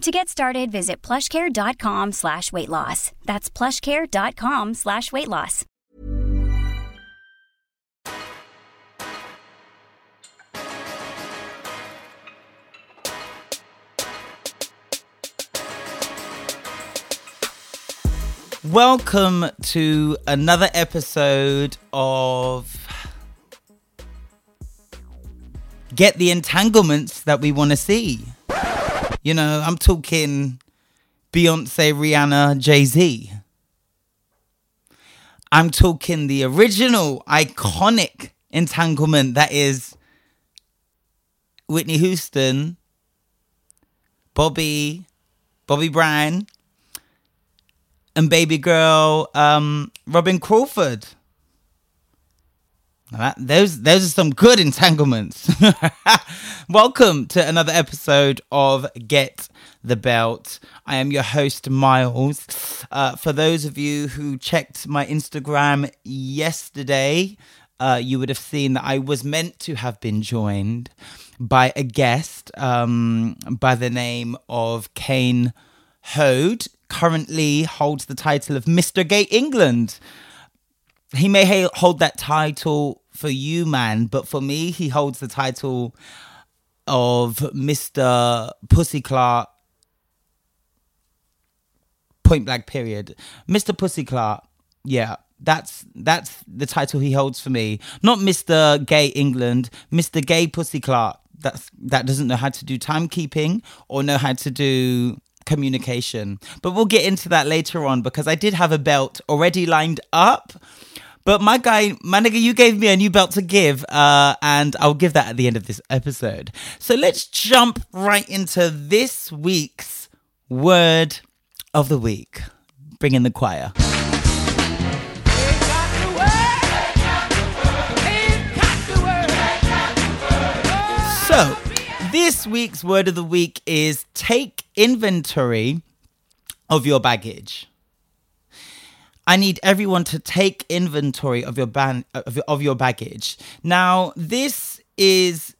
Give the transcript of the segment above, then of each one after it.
To get started, visit plushcare.com slash weight loss. That's plushcare.com slash weight loss. Welcome to another episode of Get the Entanglements that we want to see. You know, I'm talking Beyonce, Rihanna, Jay Z. I'm talking the original iconic entanglement that is Whitney Houston, Bobby, Bobby Brown, and baby girl um, Robyn Crawford. That, those those are some good entanglements. Welcome to another episode of Get the Belt. I am your host Miles. Uh, for those of you who checked my Instagram yesterday, uh, you would have seen that I was meant to have been joined by a guest um, by the name of Kane Hode. Currently holds the title of Mr. Gay England he may ha- hold that title for you, man, but for me, he holds the title of Mr. Pussy Clark. Point blank. Period. Mr. Pussy Clark. Yeah, that's that's the title he holds for me. Not Mr. Gay England, Mr. Gay Pussy Clark. That's that doesn't know how to do timekeeping or know how to do communication. But we'll get into that later on because I did have a belt already lined up. But my guy, my nigga, you gave me a new belt to give, uh, and I'll give that at the end of this episode. So let's jump right into this week's word of the week. Bring in the choir. So, this week's word of the week is take inventory of your baggage. I need everyone to take inventory of your ban of your, of your baggage. Now, this is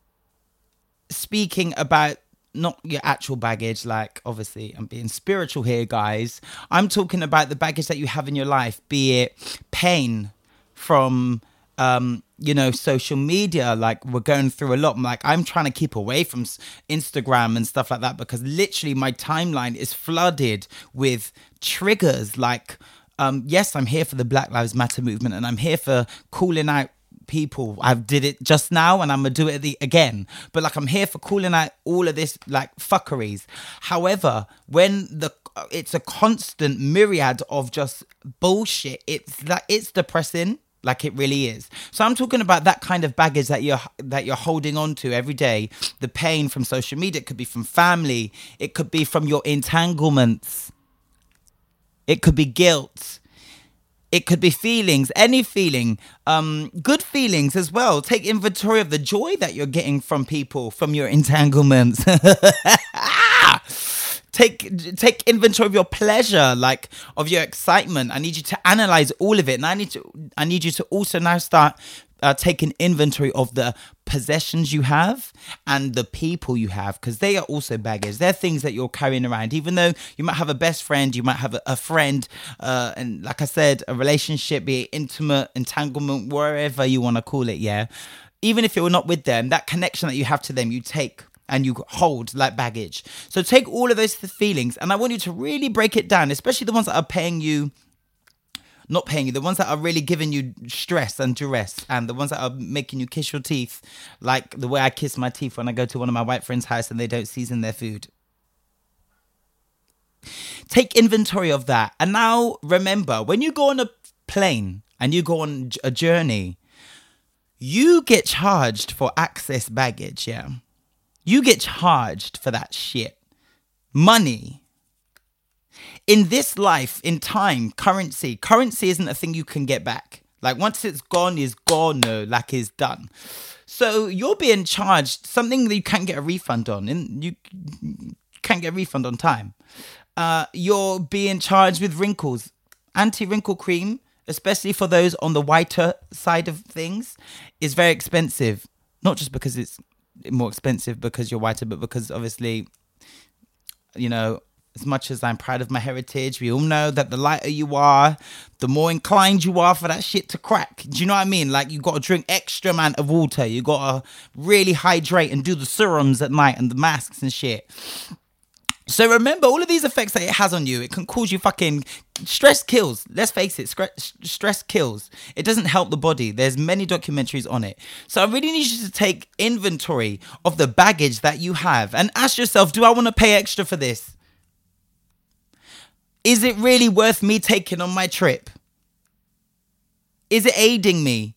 speaking about not your actual baggage like obviously i'm being spiritual here guys i'm talking about the baggage that you have in your life be it pain from um, you know, social media. Like we're going through a lot. Like I'm trying to keep away from Instagram and stuff like that because literally my timeline is flooded with triggers. Like, um, yes, I'm here for the Black Lives Matter movement and I'm here for calling out people. I did it just now and I'm gonna do it the, again. But like I'm here for calling out all of this like fuckeries. However, when the it's a constant myriad of just bullshit, it's like it's depressing like it really is so i'm talking about that kind of baggage that you're that you're holding on to every day the pain from social media it could be from family it could be from your entanglements it could be guilt. It could be feelings any feeling um good feelings as well. Take inventory of the joy that you're getting from people from your entanglements. Take take inventory of your pleasure like of your excitement. I need you to analyze all of it. And i need to i need you to also now start uh, taking inventory of the possessions you have and the people you have because they are also baggage. They're things that you're carrying around. Even though you might have a best friend you might have a, a friend uh, and like i said a relationship be it intimate entanglement wherever you want to call it yeah. Even if you're not with them that connection that you have to them you take and you hold like baggage. So take all of those feelings and I want you to really break it down, especially the ones that are paying you not paying you, the ones that are really giving you stress and duress, and the ones that are making you kiss your teeth, like the way I kiss my teeth when I go to one of my white friends' house and they don't season their food. Take inventory of that. And now remember, when you go on a plane and you go on a journey, you get charged for access baggage, yeah? You get charged for that shit. Money. In this life, in time, currency, currency isn't a thing you can get back. Like once it's gone, is gone, no, like it's done. So you're being charged something that you can't get a refund on, and you can't get a refund on time. Uh, you're being charged with wrinkles, anti-wrinkle cream, especially for those on the whiter side of things, is very expensive. Not just because it's more expensive because you're whiter, but because obviously, you know, as much as I'm proud of my heritage, we all know that the lighter you are, the more inclined you are for that shit to crack. Do you know what I mean? Like you got to drink extra amount of water. You got to really hydrate and do the serums at night and the masks and shit. So remember all of these effects that it has on you. It can cause you fucking stress kills. Let's face it, stress kills. It doesn't help the body. There's many documentaries on it. So I really need you to take inventory of the baggage that you have and ask yourself, do I want to pay extra for this? Is it really worth me taking on my trip? Is it aiding me?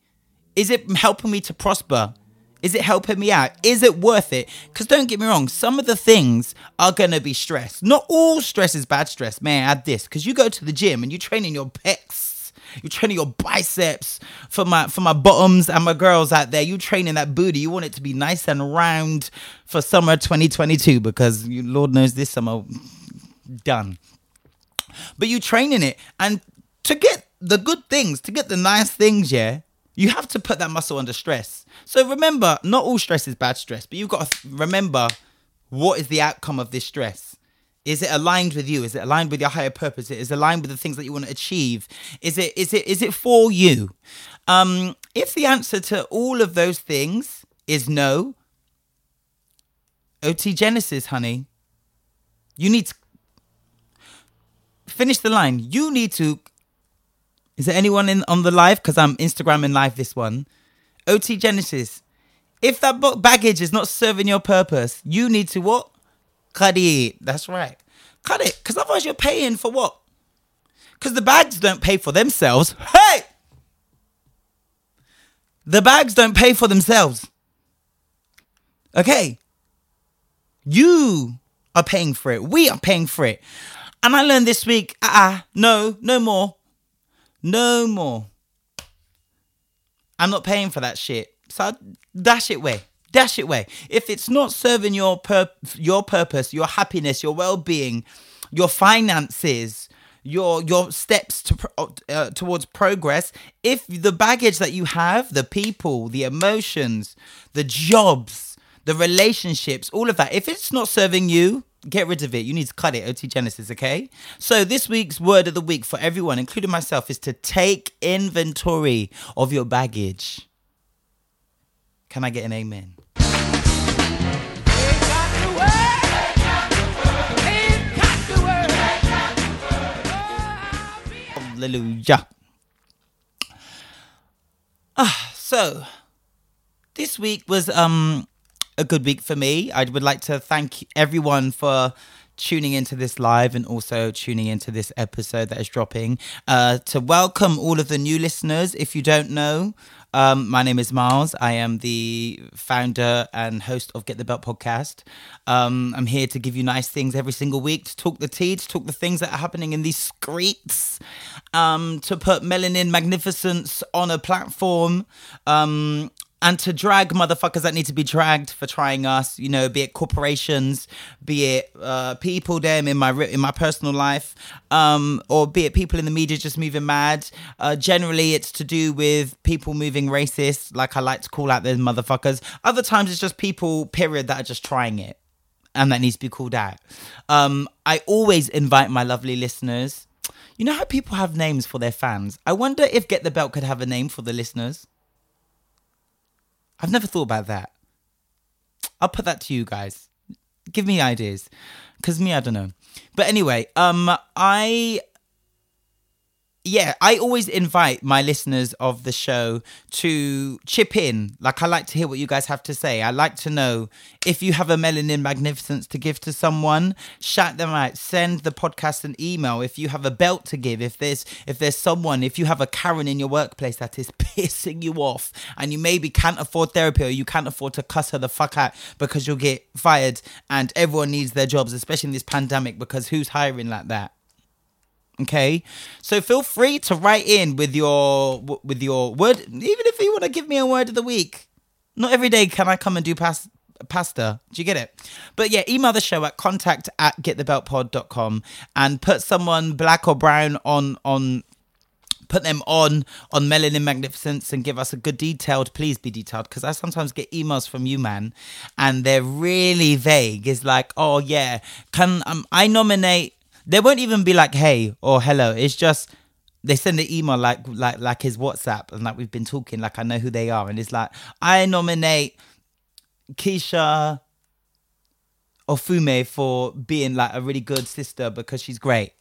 Is it helping me to prosper? Is it helping me out? Is it worth it? Because don't get me wrong, some of the things are going to be stress. Not all stress is bad stress. May I add this? Because you go to the gym and you're training your pecs, you're training your biceps for my for my bottoms and my girls out there. You're training that booty. You want it to be nice and round for summer 2022 because you, Lord knows this summer done. But you train in it and to get the good things, to get the nice things, yeah, you have to put that muscle under stress. So remember, not all stress is bad stress, but you've got to remember what is the outcome of this stress. Is it aligned with you? Is it aligned with your higher purpose? Is it aligned with the things that you want to achieve? Is it is it is it for you? Um, if the answer to all of those things is no, OT Genasis, honey, you need to finish the line. You need to is there anyone in on the live? Because I'm Instagramming live this one. OT Genasis. If that baggage is not serving your purpose, you need to what? Cut it. That's right. Cut it. Because otherwise you're paying for what? Because the bags don't pay for themselves. Hey! The bags don't pay for themselves. Okay. You are paying for it. We are paying for it. And I learned this week, ah, uh-uh, no, no more. No more. I'm not paying for that shit. So dash it away. Dash it away. If it's not serving your pur- your purpose, your happiness, your well-being, your finances, your your steps to uh, towards progress, if the baggage that you have, the people, the emotions, the jobs, the relationships, all of that, if it's not serving you, Get rid of it. You need to cut it. OT Genasis, okay? So, this week's word of the week for everyone, including myself, is to take inventory of your baggage. Can I get an amen? Hallelujah. Ah, so this week was um a good week for me. I would like to thank everyone for tuning into this live and also tuning into this episode that is dropping. Uh, to welcome all of the new listeners. If you don't know, um, my name is Miles. I am the founder and host of Get the Belt podcast. Um, I'm here to give you nice things every single week, to talk the tea, to talk the things that are happening in these streets, um, to put melanin magnificence on a platform. And to drag motherfuckers that need to be dragged for trying us, you know, be it corporations, be it uh, people them in my in my personal life, um, or be it people in the media just moving mad. Uh, generally, it's to do with people moving racist, like I like to call out those motherfuckers. Other times, it's just people, period, that are just trying it, and that needs to be called out. Um, I always invite my lovely listeners. You know how people have names for their fans? I wonder if Get the Belt could have a name for the listeners. I've never thought about that. I'll put that to you guys. Give me ideas. Cause me, I don't know. But anyway, um, I yeah, I always invite my listeners of the show to chip in. Like, I like to hear what you guys have to say. I like to know if you have a melanin magnificence to give to someone, shout them out. Send the podcast an email. If you have a belt to give, if there's if there's someone, if you have a Karen in your workplace that is pissing you off, and you maybe can't afford therapy or you can't afford to cuss her the fuck out because you'll get fired, and everyone needs their jobs, especially in this pandemic, because who's hiring like that? Okay, so feel free to write in with your with your word, even if you want to give me a word of the week. Not every day can I come and do pas- pasta. Do you get it? But yeah, email the show at contact at getthebeltpod.com and put someone black or brown on on put them on on melanin magnificence and give us a good detailed please be detailed because i sometimes get emails from you man and they're really vague it's like oh yeah can um, i nominate they won't even be like, hey or hello. It's just they send an email like like like his WhatsApp and like we've been talking, like I know who they are, and it's like I nominate Keisha Ofume for being like a really good sister because she's great.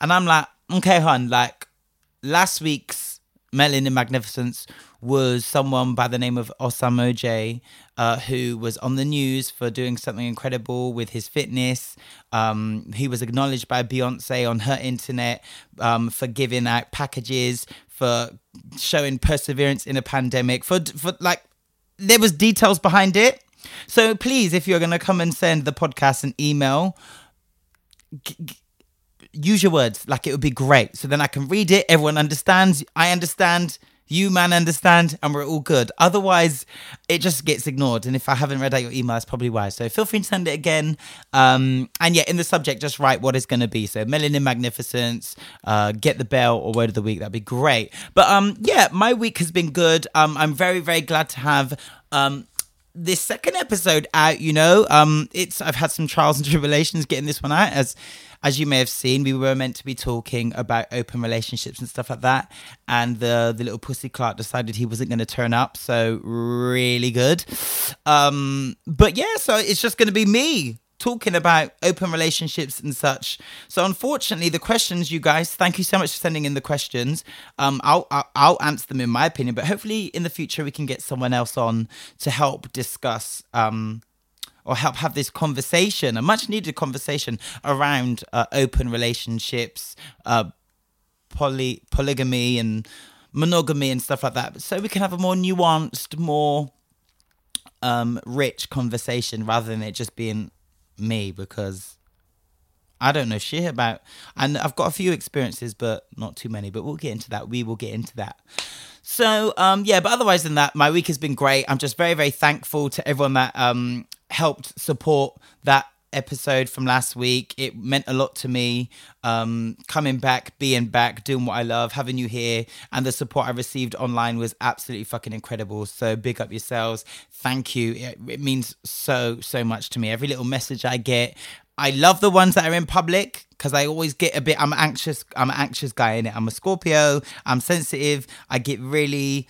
And I'm like, okay, hun, like last week's Melanin Magnificence was someone by the name of Osamoje, uh, who was on the news for doing something incredible with his fitness. Um, he was acknowledged by Beyonce on her internet um, for giving out packages, for showing perseverance in a pandemic, for for like there was details behind it. So please, if you're gonna come and send the podcast an email. G- g- use your words like it would be great. So then i can read it everyone understands i understand you man understand and we're all good. Otherwise it just gets ignored. And if i haven't read out your email that's probably why. So feel free to send it again. Um and yeah in the subject just write what it's going to be. So melanin magnificence uh get the bell or word of the week that'd be great. But um yeah my week has been good. Um i'm very very glad to have um this second episode out you know um it's i've had some trials and tribulations getting this one out as as you may have seen, we were meant to be talking about open relationships and stuff like that. And the the little pussy Clark decided he wasn't going to turn up. So really good. Um, but yeah, so it's just going to be me talking about open relationships and such. So unfortunately, the questions, you guys, thank you so much for sending in the questions. Um, I'll, I'll, I'll answer them in my opinion, but hopefully in the future we can get someone else on to help discuss um or help have this conversation, a much needed conversation around uh, open relationships, uh, poly polygamy and monogamy and stuff like that. So we can have a more nuanced, more um, rich conversation rather than it just being me because I don't know shit about and I've got a few experiences but not too many but we'll get into that. We will get into that. So um yeah but otherwise than that my week has been great. I'm just very very thankful to everyone that um helped support that episode from last week. It meant a lot to me. Um, coming back, being back, doing what I love, having you here, and the support I received online was absolutely fucking incredible. So big up yourselves. Thank you. It, it means so, so much to me. Every little message I get. I love the ones that are in public because I always get a bit. I'm anxious. I'm an anxious guy in it. I'm a Scorpio. I'm sensitive. I get really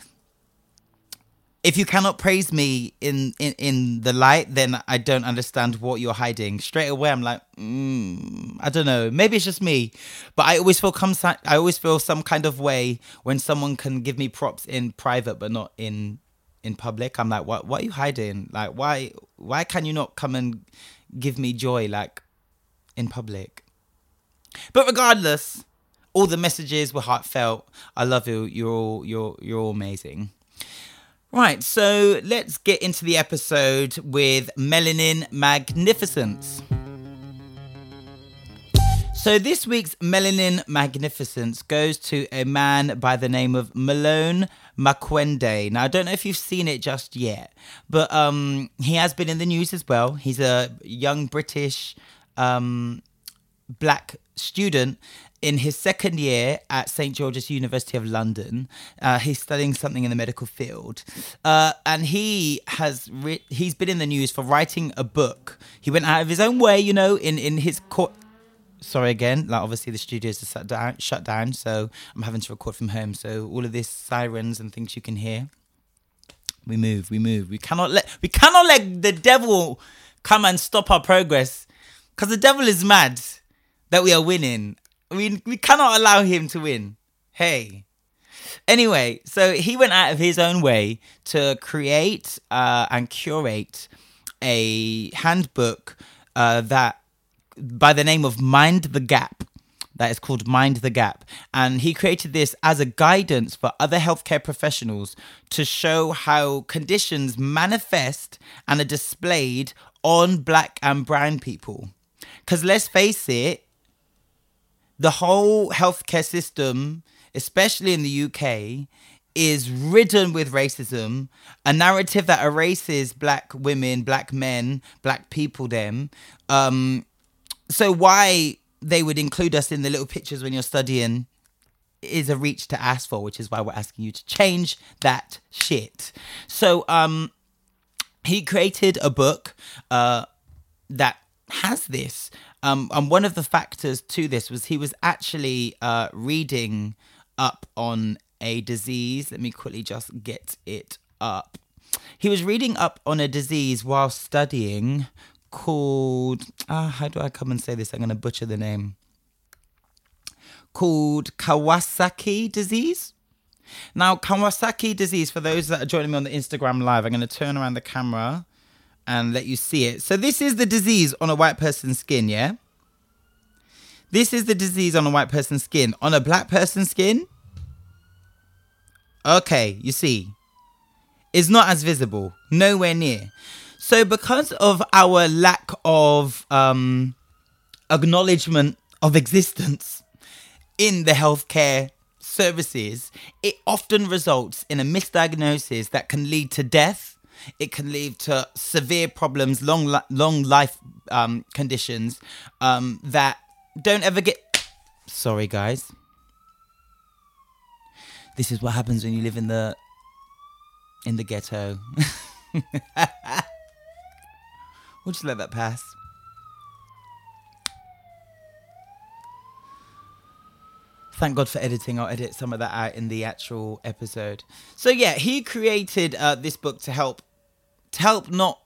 if you cannot praise me in, in in the light, then I don't understand what you're hiding. Straight away, I'm like, mm, I don't know. Maybe it's just me, but I always feel come. I always feel some kind of way when someone can give me props in private, but not in in public. I'm like, what? What are you hiding? Like, why? Why can you not come and give me joy like in public? But regardless, all the messages were heartfelt. I love you. You're all you're you're all amazing. Right, so let's get into the episode with Melanin Magnificence. So, this week's Melanin Magnificence goes to a man by the name of Malone Mukwende. Now, I don't know if you've seen it just yet, but um, he has been in the news as well. He's a young British um, black student in his second year at St George's University of London, uh, he's studying something in the medical field, uh, and he has ri- he's been in the news for writing a book. He went out of his own way, you know, in in his court. Sorry again, like obviously the studios are shut down, shut down, so I'm having to record from home. So all of this sirens and things you can hear. We move, we move. We cannot let we cannot let the devil come and stop our progress, because the devil is mad that we are winning we we cannot allow him to win. Hey. Anyway, so he went out of his own way to create uh, and curate a handbook uh, that by the name of Mind the Gap. That is called Mind the Gap. And he created this as a guidance for other healthcare professionals to show how conditions manifest and are displayed on black and brown people. Because let's face it, the whole healthcare system, especially in the UK, is ridden with racism, a narrative that erases black women, black men, black people, them. Um, so why they would include us in the little pictures when you're studying is a reach to ask for, which is why we're asking you to change that shit. So um he created a book uh that has this. Um and one of the factors to this was he was actually uh reading up on a disease. Let me quickly just get it up. He was reading up on a disease while studying called. Uh, how do I come and say this? I'm going to butcher the name. Called Kawasaki disease. Now, Kawasaki disease, for those that are joining me on the Instagram live, I'm going to turn around the camera and let you see it. So, this is the disease on a white person's skin, yeah? This is the disease on a white person's skin. On a black person's skin, Okay, you see, it's not as visible, nowhere near. So, because of our lack of um, acknowledgement of existence in the healthcare services, it often results in a misdiagnosis that can lead to death. It can lead to severe problems, long, long life um, conditions um, that don't ever get. Sorry, guys. This is what happens when you live in the in the ghetto. we'll just let that pass. Thank God for editing. I'll edit some of that out in the actual episode. So yeah, he created uh, this book to help, help not,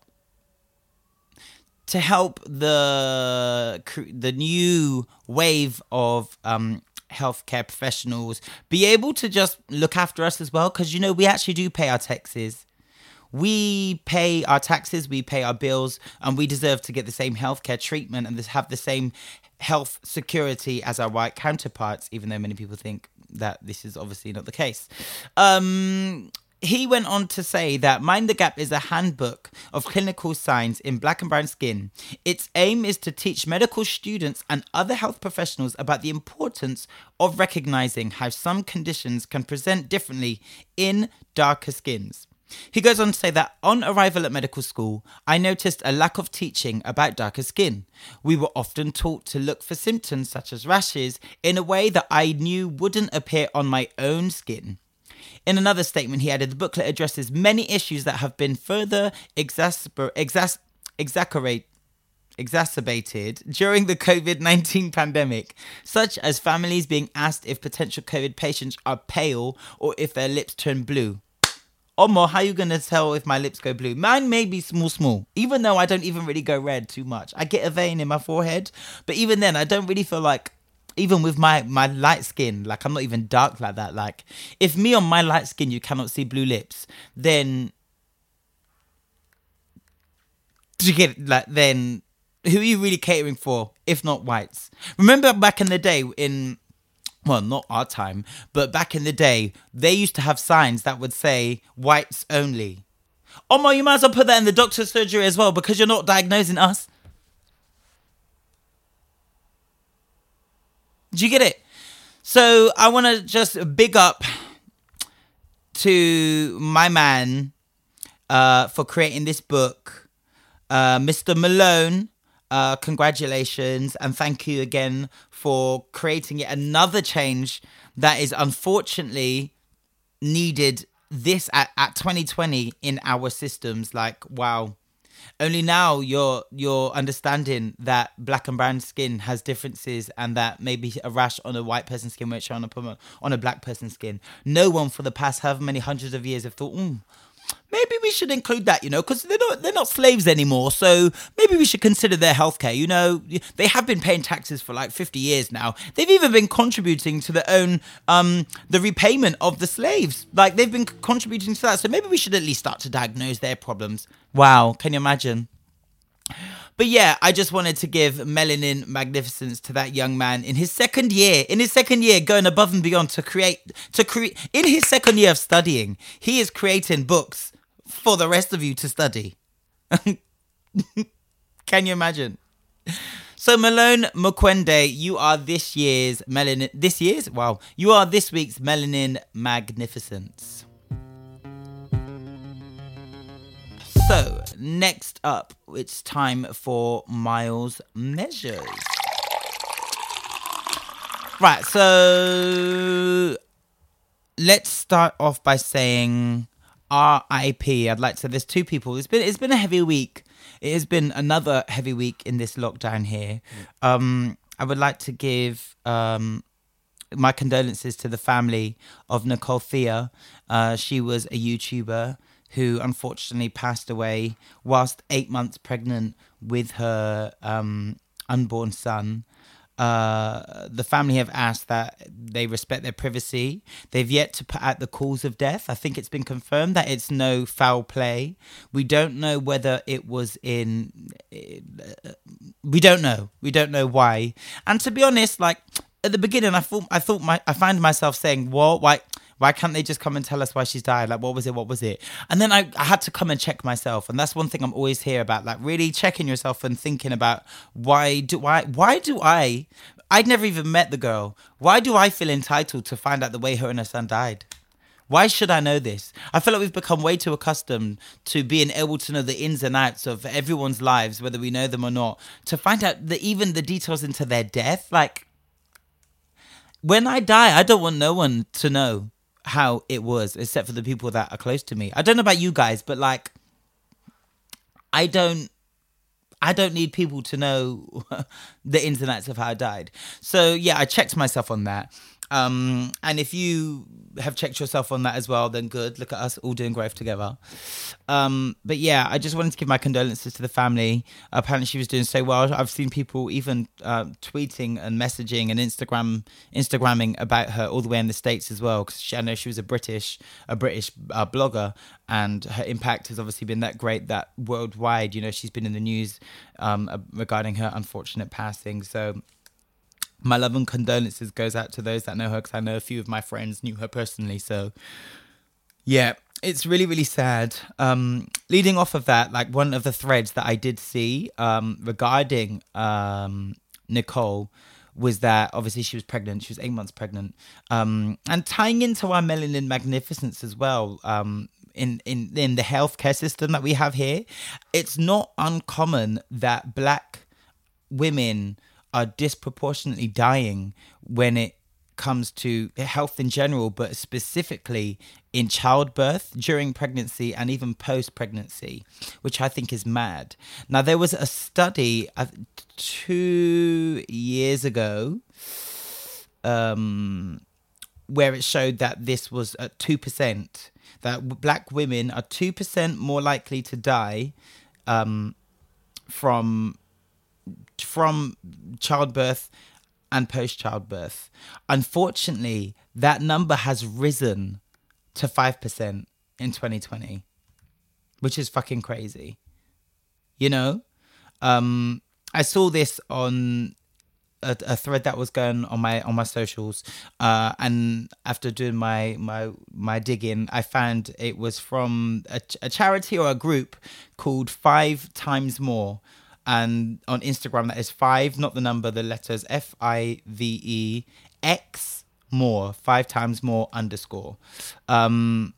to help the the new wave of um, healthcare professionals be able to just look after us as well. Because you know we actually do pay our taxes. We pay our taxes we pay our bills and we deserve to get the same healthcare treatment and have the same health security as our white counterparts even though many people think that this is obviously not the case. Um he went on to say that Mind the Gap is a handbook of clinical signs in black and brown skin. Its aim is to teach medical students and other health professionals about the importance of recognizing how some conditions can present differently in darker skins. He goes on to say that on arrival at medical school, I noticed a lack of teaching about darker skin. We were often taught to look for symptoms such as rashes in a way that I knew wouldn't appear on my own skin. In another statement, he added the booklet addresses many issues that have been further exas- exacerbate exacerbated during the COVID 19 pandemic, such as families being asked if potential COVID patients are pale or if their lips turn blue. Omo, how you gonna tell if my lips go blue? Mine may be small, small, even though I don't even really go red too much. I get a vein in my forehead, but even then, I don't really feel like even with my my light skin like i'm not even dark like that. Like if me on my light skin you cannot see blue lips then do you get like then who are you really catering for if not whites? Remember back in the day in well not our time but back in the day they used to have signs that would say whites only. Oh my you might as well put that in the doctor's surgery as well because you're not diagnosing us Do you get it? So I want to just big up to my man uh, for creating this book, uh, Mr. Malone. Uh, congratulations and thank you again for creating yet another change that is unfortunately needed this at, at 2020 in our systems. Like, wow only now you're you're understanding that black and brown skin has differences and that maybe a rash on a white person's skin won't show on a on a black person's skin. No one for the past however many hundreds of years have thought, mm, maybe we should include that, you know, because they're not they're not slaves anymore. So maybe we should consider their healthcare. You know, they have been paying taxes for like fifty years now. They've even been contributing to their own um the repayment of the slaves. Like they've been contributing to that. So maybe we should at least start to diagnose their problems. Wow, can you imagine? But yeah, I just wanted to give melanin magnificence to that young man in his second year. In his second year, going above and beyond to create to create in his second year of studying, he is creating books for the rest of you to study. Can you imagine? So Malone Mukwende, you are this year's melanin. This year's wow, you are this week's melanin magnificence. So next up, it's time for Miles measures. Right, so let's start off by saying RIP. I'd like to say there's two people. It's been it's been a heavy week. It has been another heavy week in this lockdown here. Um, I would like to give um, my condolences to the family of Nicole Thea. Uh, she was a YouTuber who unfortunately passed away whilst eight months pregnant with her um, unborn son. Uh, the family have asked that they respect their privacy. They've yet to put out the cause of death. I think it's been confirmed that it's no foul play. We don't know whether it was in. Uh, we don't know. We don't know why. And to be honest, like at the beginning, I thought I thought my I find myself saying, "Well, why?" Why can't they just come and tell us why she's died? Like, what was it? What was it? And then I, I had to come and check myself. And that's one thing I'm always here about, like really checking yourself and thinking about why do I, why do I, I'd never even met the girl. Why do I feel entitled to find out the way her and her son died? Why should I know this? I feel like we've become way too accustomed to being able to know the ins and outs of everyone's lives, whether we know them or not, to find out the, even the details into their death. Like, when I die, I don't want no one to know how it was, except for the people that are close to me. I don't know about you guys, but like, I don't. I don't need people to know the ins and outs of how I died. So yeah, I checked myself on that. Um, and if you have checked yourself on that as well, then good. Look at us all doing growth together. Um, but yeah, I just wanted to give my condolences to the family. Apparently, she was doing so well. I've seen people even uh, tweeting and messaging and Instagram Instagramming about her all the way in the states as well. Because I know she was a British a British uh, blogger, and her impact has obviously been that great that worldwide. You know, she's been in the news um, regarding her unfortunate passing. So my love and condolences goes out to those that know her because I know a few of my friends knew her personally. So, yeah, it's really really sad. Um, leading off of that, like one of the threads that I did see um, regarding um, Nicole was that obviously she was pregnant. She was eight months pregnant, um, and tying into our melanin magnificence as well. Um, in, in in the healthcare system that we have here, it's not uncommon that black women are disproportionately dying when it comes to health in general, but specifically in childbirth, during pregnancy, and even post pregnancy, which I think is mad. Now, there was a study uh, two years ago um, where it showed that this was at 2%, that black women are 2% more likely to die um, from from childbirth and post childbirth. Unfortunately, that number has risen to 5% in 2020, which is fucking crazy. You know? Um, I saw this on a, a, thread that was going on my on my socials, uh, and after doing my my my digging, I found it was from a, a charity or a group called Five Times More, and on Instagram that is five, not the number, the letters F I V E X more, five times more underscore. Um,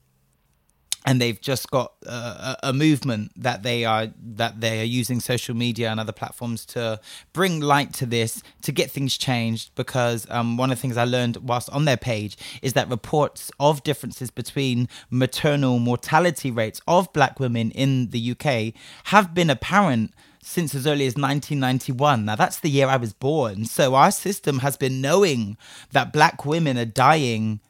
and they've just got a, a, movement that they are that they are using social media and other platforms to bring light to this to get things changed because um, one of the things i learned whilst on their page is that reports of differences between maternal mortality rates of black women in the uk have been apparent since as early as 1991. Now, that's the year I was born. So, our system has been knowing that black women are dying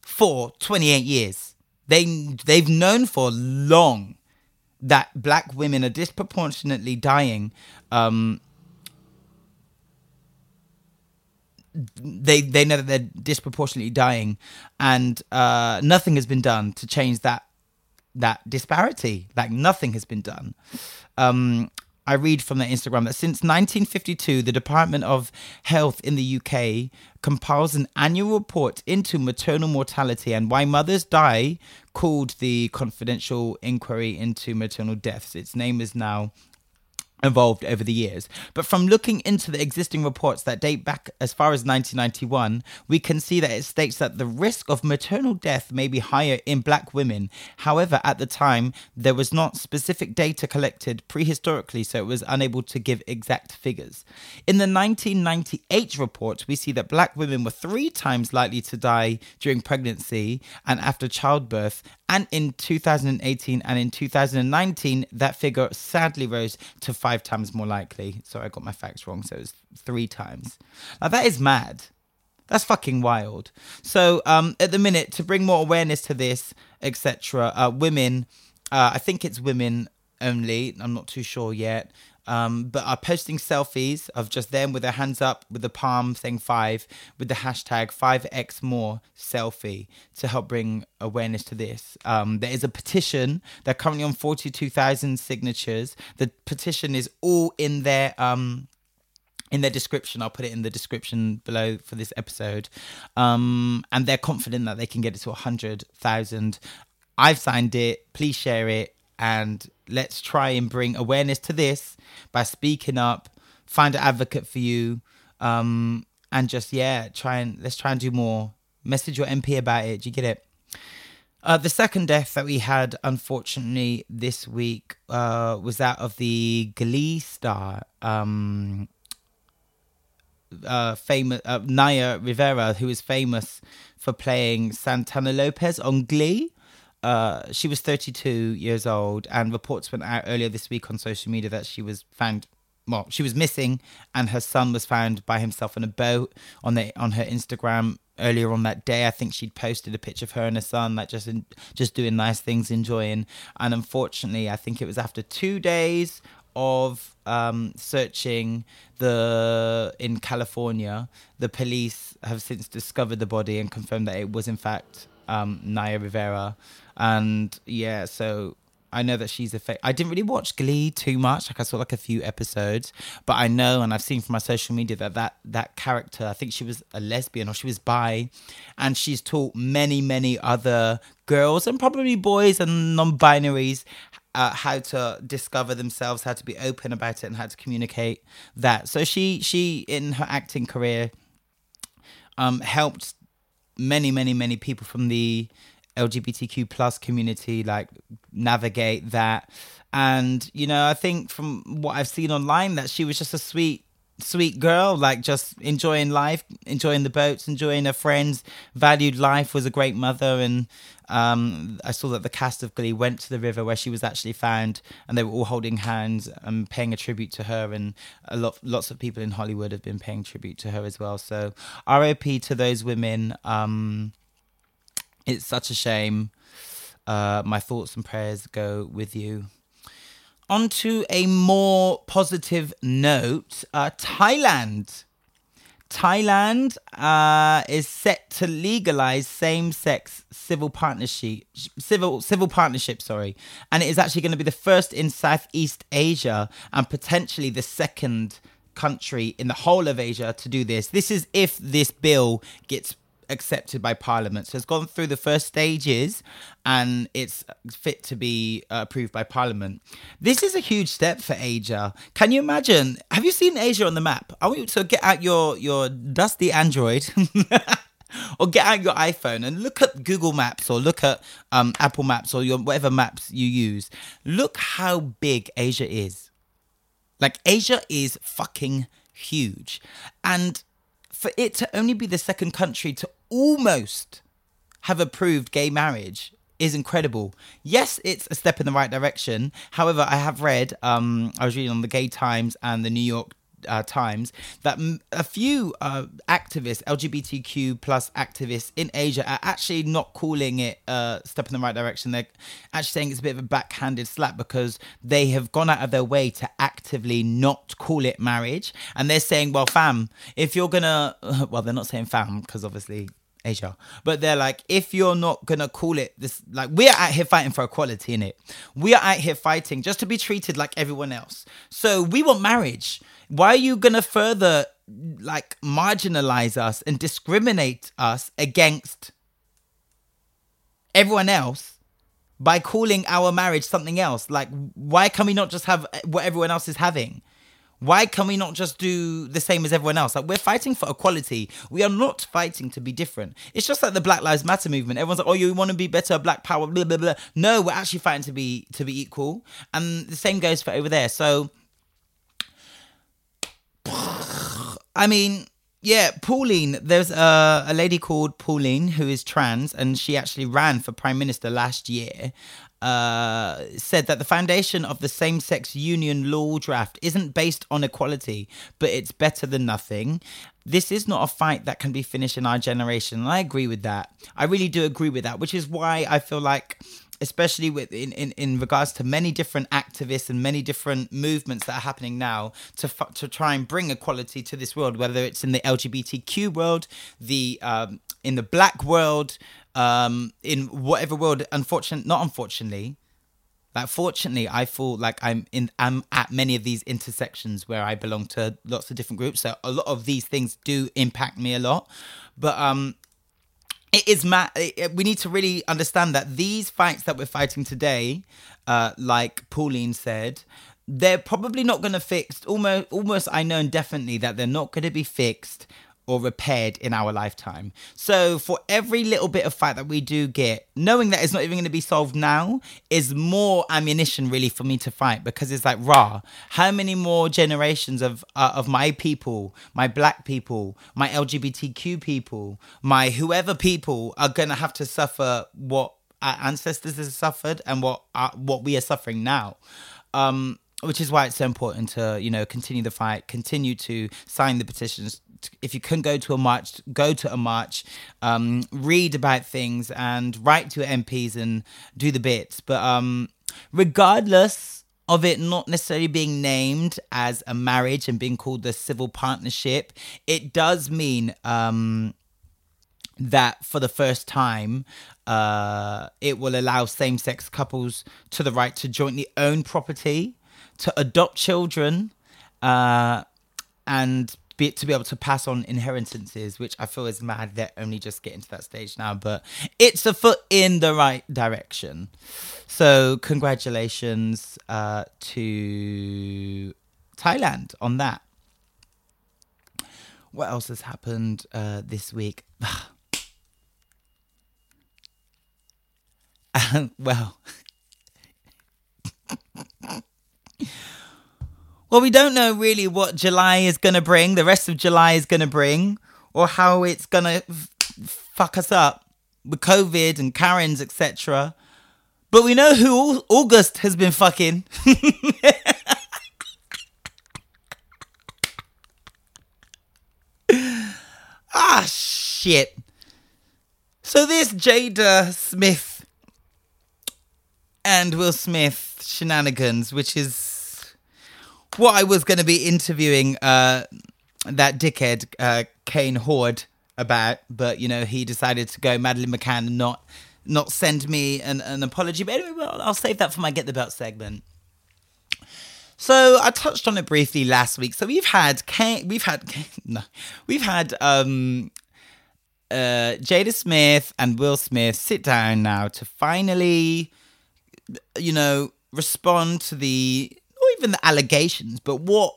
for 28 years. They they've known for long that black women are disproportionately dying. Um, they they know that they're disproportionately dying, and uh, nothing has been done to change that that disparity. Like nothing has been done. Um, I read from their Instagram that since 1952, the Department of Health in the UK compiles an annual report into maternal mortality and why mothers die, called the Confidential Inquiry into Maternal Deaths. Its name is now evolved over the years. But from looking into the existing reports that date back as far as 1991, we can see that it states that the risk of maternal death may be higher in black women. However, at the time, there was not specific data collected prehistorically, so it was unable to give exact figures. In the 1998 report, we see that black women were three times likely to die during pregnancy and after childbirth. And in 2018 and in 2019, that figure sadly rose to five times more likely. Sorry, I got my facts wrong. So it's three times. Now that is mad. That's fucking wild. So um, at the minute, to bring more awareness to this, etc., uh, women, uh, I think it's women only. I'm not too sure yet um, but are posting selfies of just them with their hands up with the palm saying five with the hashtag 5x more selfie to help bring awareness to this. Um, there is a petition. They're currently on 42,000 signatures. The petition is all in their. Um, in their description. I'll put it in the description below for this episode. Um, and they're confident that they can get it to 100,000. I've signed it. Please share it and let's try and bring awareness to this by speaking up find an advocate for you um, and just yeah try and let's try and do more. Message your mp about it. Do you get it? Uh, the second death that we had, unfortunately, this week uh, was that of the Glee star, um, uh, famous uh, Naya Rivera, who is famous for playing Santana Lopez on Glee. Uh, she was 32 years old, and reports went out earlier this week on social media that she was found. Well, she was missing, and her son was found by himself on a boat on the on her Instagram earlier on that day. I think she'd posted a picture of her and her son, like just in, just doing nice things, enjoying. And unfortunately, I think it was after two days of um, searching the in California, the police have since discovered the body and confirmed that it was in fact um, Naya Rivera. And yeah, so I know that she's a. Fa- I didn't really watch Glee too much. Like I saw like a few episodes, but I know and I've seen from my social media that that that character. I think she was a lesbian or she was bi, and she's taught many many other girls and probably boys and non-binaries uh, how to discover themselves, how to be open about it, and how to communicate that. So she she in her acting career um helped many many many people from the LGBTQ plus community like navigate that. And you know, I think from what I've seen online that she was just a sweet sweet girl, like just enjoying life, enjoying the boats, enjoying her friends, valued life, was a great mother. And um, I saw that the cast of Glee went to the river where she was actually found, and they were all holding hands and paying a tribute to her. And a lot, lots of people in Hollywood have been paying tribute to her as well. So RIP to those women. Um, it's such a shame. Uh, my thoughts and prayers go with you. On to a more positive note uh, Thailand. Thailand uh, is set to legalize same-sex civil partnership, civil civil partnership. Sorry, and it is actually going to be the first in Southeast Asia and potentially the second country in the whole of Asia to do this. This is if this bill gets accepted by Parliament. So it's gone through the first stages and it's fit to be uh, approved by Parliament. This is a huge step for Asia. Can you imagine? Have you seen Asia on the map? I want you to get out your, your dusty Android. or get out your iPhone and look at Google Maps or look at um, Apple Maps or your whatever maps you use. Look how big Asia is. Like Asia is fucking huge. And for it to only be the second country to almost have approved gay marriage is incredible. Yes, it's a step in the right direction. However, I have read, um, I was reading on the Gay Times and the New York uh, times that m- a few uh, activists, LGBTQ plus activists in Asia, are actually not calling it a step in the right direction. They're actually saying it's a bit of a backhanded slap because they have gone out of their way to actively not call it marriage, and they're saying, "Well, fam, if you're gonna," well, they're not saying fam because obviously Asia. But they're like, if you're not gonna call it this, like we are out here fighting for equality in it. We are out here fighting just to be treated like everyone else. So we want marriage. Why are you gonna further like marginalize us and discriminate us against everyone else by calling our marriage something else? Like, why can we not just have what everyone else is having? Why can we not just do the same as everyone else? Like we're fighting for equality. We are not fighting to be different. It's just like the Black Lives Matter movement. Everyone's like, "Oh, you want to be better, Black Power." Blah blah blah. No, we're actually fighting to be to be equal, and the same goes for over there. So, I mean, yeah, Pauline. There's a, a lady called Pauline who is trans, and she actually ran for prime minister last year. Uh, said that the foundation of the same sex union law draft isn't based on equality, but it's better than nothing. This is not a fight that can be finished in our generation. And I agree with that. I really do agree with that, which is why I feel like especially with in, in, in regards to many different activists and many different movements that are happening now to f- to try and bring equality to this world, whether it's in the LGBTQ world, the um, in the black world, um, in whatever world. Unfortunately, not unfortunately, like fortunately, I feel like I'm in I'm at many of these intersections where I belong to lots of different groups. So a lot of these things do impact me a lot, but um it is mad. We need to really understand that these fights that we're fighting today, uh, like Pauline said, they're probably not going to fix. Almost, almost, I know definitely that they're not going to be fixed or repaired in our lifetime. So for every little bit of fight that we do get, knowing that it's not even going to be solved now is more ammunition really for me to fight because it's like rah, how many more generations of uh, of my people, my black people, my LGBTQ people, my whoever people are going to have to suffer what our ancestors have suffered and what uh, what we are suffering now. Um, which is why it's so important to you know continue the fight continue to sign the petitions if you can go to a march go to a march um, read about things and write to your mps and do the bits. But um, regardless of it not necessarily being named as a marriage and being called the civil partnership it does mean um, that for the first time, uh, it will allow same sex couples to the right to jointly own property to adopt children uh, and be, to be able to pass on inheritances, which I feel is mad. They're only just getting to that stage now, but it's a foot in the right direction. So, congratulations uh, to Thailand on that. What else has happened uh, this week? well, well, we don't know really what July is going to bring, the rest of July is going to bring, or how it's going to f- fuck us up with COVID and Karens, etc. But we know who August has been fucking. ah, shit. So this Jada Smith and Will Smith shenanigans, which is what I was going to be interviewing uh, that dickhead uh, Kane Hode about, but you know he decided to go Madeleine McCann and not not send me an, an apology. But anyway, well, I'll save that for my get the belt segment. So I touched on it briefly last week. So we've had Kane, we've had no, we've had um uh Jada Smith and Will Smith sit down now to finally you know, respond to the, even the allegations, but what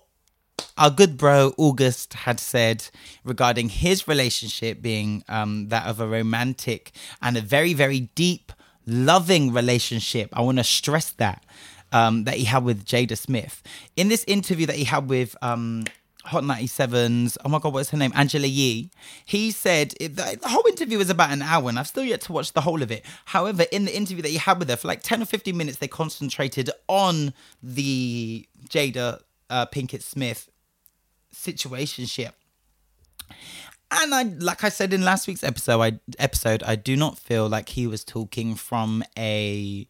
our good bro August had said regarding his relationship being um, that of a romantic and a very, very deep, loving relationship. I want to stress that. Um, that he had with Jada Smith. In this interview that he had with um, Hot 97's, oh my God, what's her name? Angela Yee. He said the, whole interview was about an hour and I've still yet to watch the whole of it. However, in the interview that he had with her, for like 10 or 15 minutes, they concentrated on the Jada uh, Pinkett Smith situationship. And I, like I said in last week's episode, I episode I do not feel like he was talking from a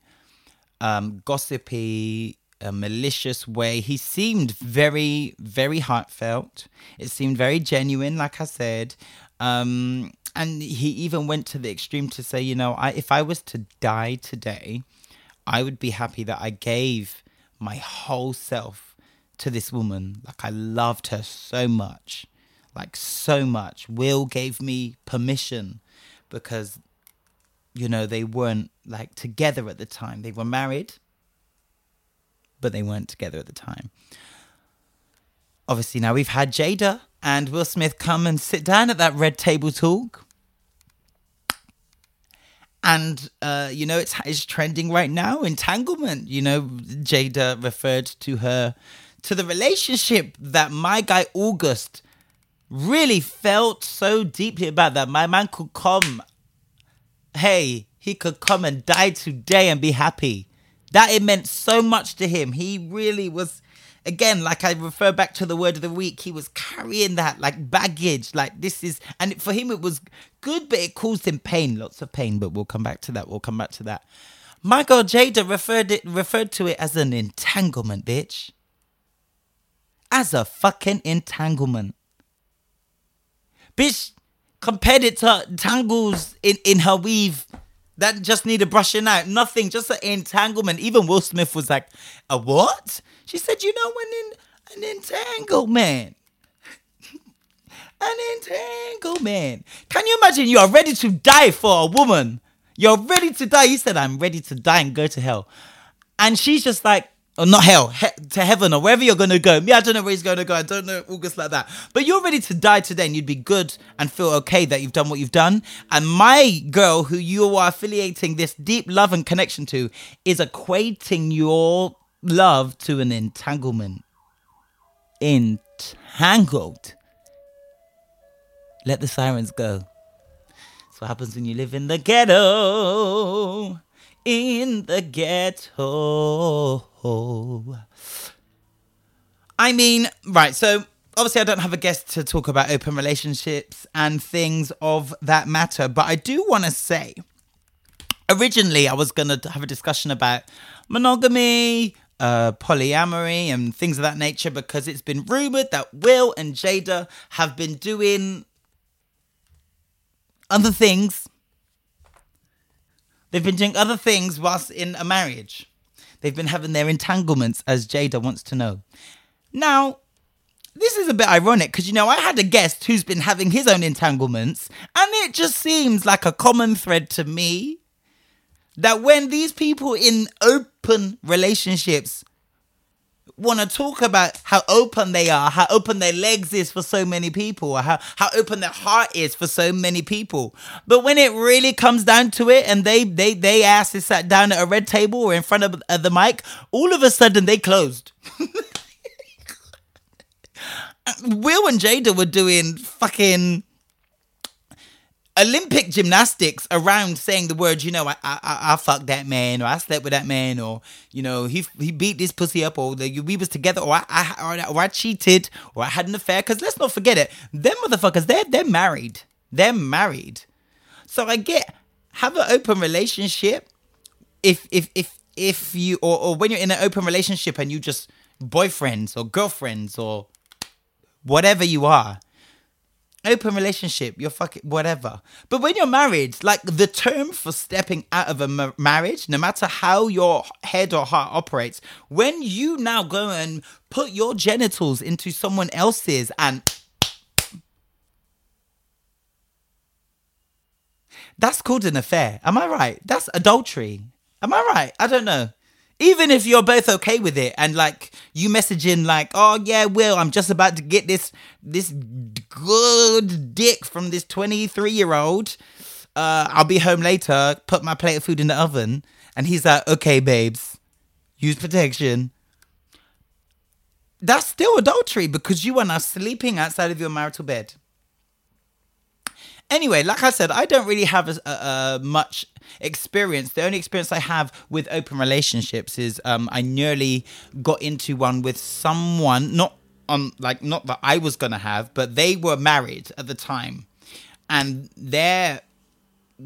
um, gossipy, a malicious way. He seemed very, very heartfelt. It seemed very genuine, like I said. Um, and he even went to the extreme to say, you know, I, if I was to die today, I would be happy that I gave my whole self to this woman. Like I loved her so much, like so much. Will gave me permission because, you know, they weren't like together at the time. They were married, but they weren't together at the time. Obviously, now we've had Jada and Will Smith come and sit down at that red table talk. And, uh, you know, it's, it's trending right now entanglement. You know, Jada referred to her, to the relationship that my guy August really felt so deeply about that. My man could come, hey, he could come and die today and be happy. That it meant so much to him. He really was again, like I refer back to the word of the week, he was carrying that like baggage. Like this is, and for him it was good, but it caused him pain, lots of pain. But we'll come back to that. We'll come back to that. My God, Jada referred it referred to it as an entanglement, bitch. As a fucking entanglement, bitch. Compared it to tangles in in her weave that just needed brushing out. Nothing, just an entanglement. Even Will Smith was like, a what? She said, you know, an, an entanglement. an entanglement. Can you imagine you are ready to die for a woman? You're ready to die. He said, I'm ready to die and go to hell. And she's just like, or not hell, he- to heaven or wherever you're gonna go. Me, I don't know where he's gonna go. I don't know August like that. But you're ready to die today, and you'd be good and feel okay that you've done what you've done. And my girl, who you are affiliating this deep love and connection to, is equating your love to an entanglement. Entangled. Let the sirens go. That's what happens when you live in the ghetto in the ghetto. I mean, right, so obviously I don't have a guest to talk about open relationships and things of that matter, but I do want to say originally I was going to have a discussion about monogamy, uh, polyamory, and things of that nature because it's been rumored that Will and Jada have been doing other things They've been doing other things whilst in a marriage. They've been having their entanglements, as Jada wants to know. Now, this is a bit ironic because, you know, I had a guest who's been having his own entanglements, and it just seems like a common thread to me that when these people in open relationships want to talk about how open they are, how open their legs is for so many people, or how, how open their heart is for so many people. But when it really comes down to it and they they they ass to sat down at a red table or in front of uh, the mic, all of a sudden they closed. Will and Jada were doing fucking Olympic gymnastics around saying the words, you know, I, I I fucked that man, or I slept with that man, or you know, he he beat this pussy up, or the, we was together, or I, I or I cheated, or I had an affair. Because let's not forget it, them motherfuckers, they're they're married, they're married. So I get have an open relationship. If if if if you or, or when you're in an open relationship and you just boyfriends or girlfriends or whatever you are open relationship, you're fucking whatever. But when you're married, like the term for stepping out of a ma- marriage, no matter how your head or heart operates, when you now go and put your genitals into someone else's and that's called an affair. Am I right? That's adultery. Am I right? I don't know. Even if you're both okay with it and like you messaging like, oh yeah, Will, I'm just about to get this this good dick from this 23 year old. Uh, I'll be home later. Put my plate of food in the oven, and he's like, okay, babes, use protection. That's still adultery because you are now sleeping outside of your marital bed. Anyway, like I said, I don't really have a, a, a much experience. The only experience I have with open relationships is um, I nearly got into one with someone, not on like not that I was gonna have, but they were married at the time, and their